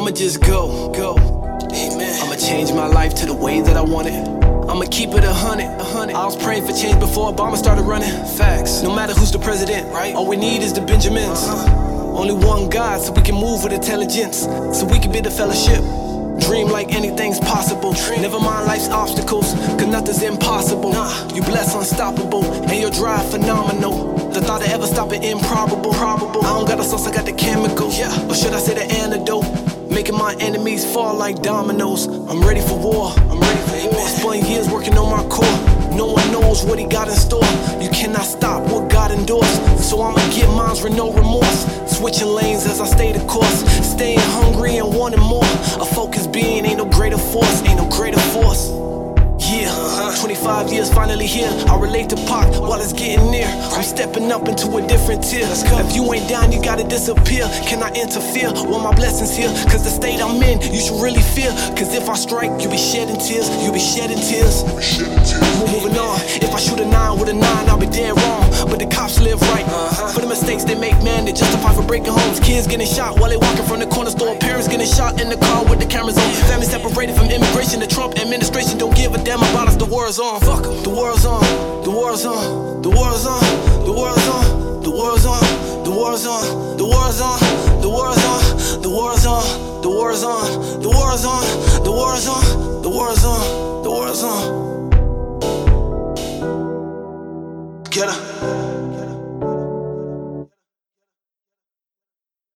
I'ma just go, go. Amen. I'ma change my life to the way that I want it. I'ma keep it a hundred, a hundred. I was praying for change before Obama started running. Facts. No matter who's the president, right? All we need is the Benjamins. Uh-huh. Only one God, so we can move with intelligence, so we can build a fellowship. Dream like anything's possible. Never mind life's obstacles, cause nothing's impossible. You bless unstoppable, and your drive phenomenal. The thought of ever stopping improbable. Probable. I don't got the sauce, I got the chemicals. Yeah. Or should I say enemies fall like dominoes. I'm ready for war. I'm ready for war. Spent years working on my core. No one knows what he got in store. You cannot stop what God endorsed. So I'ma get mines with no remorse. Switching lanes as I stay the course. Staying hungry and wanting more. A focused being ain't no greater force. Ain't no greater force. Yeah, 25 years finally here. I relate to Pac while it's getting near. I'm stepping up into a different tier. If you ain't down, you gotta disappear. Can I interfere? Well, my blessings here. Cause the state I'm in, you should really fear. Cause if I strike, you'll be shedding tears. You'll be shedding tears. Breaking homes. Kids getting shot while they walking from the corner store. Parents getting shot in the car with the cameras on. Family separated from immigration. The Trump administration don't give a damn about us. The war's on. Fuck 'em. The war's on. The war's on. The war's on. The war's on. The war's on. The war's on. The war's on. The war's on. The war's on. The war's on. The war's on. The war's on. The war's on. The war's on. Get her.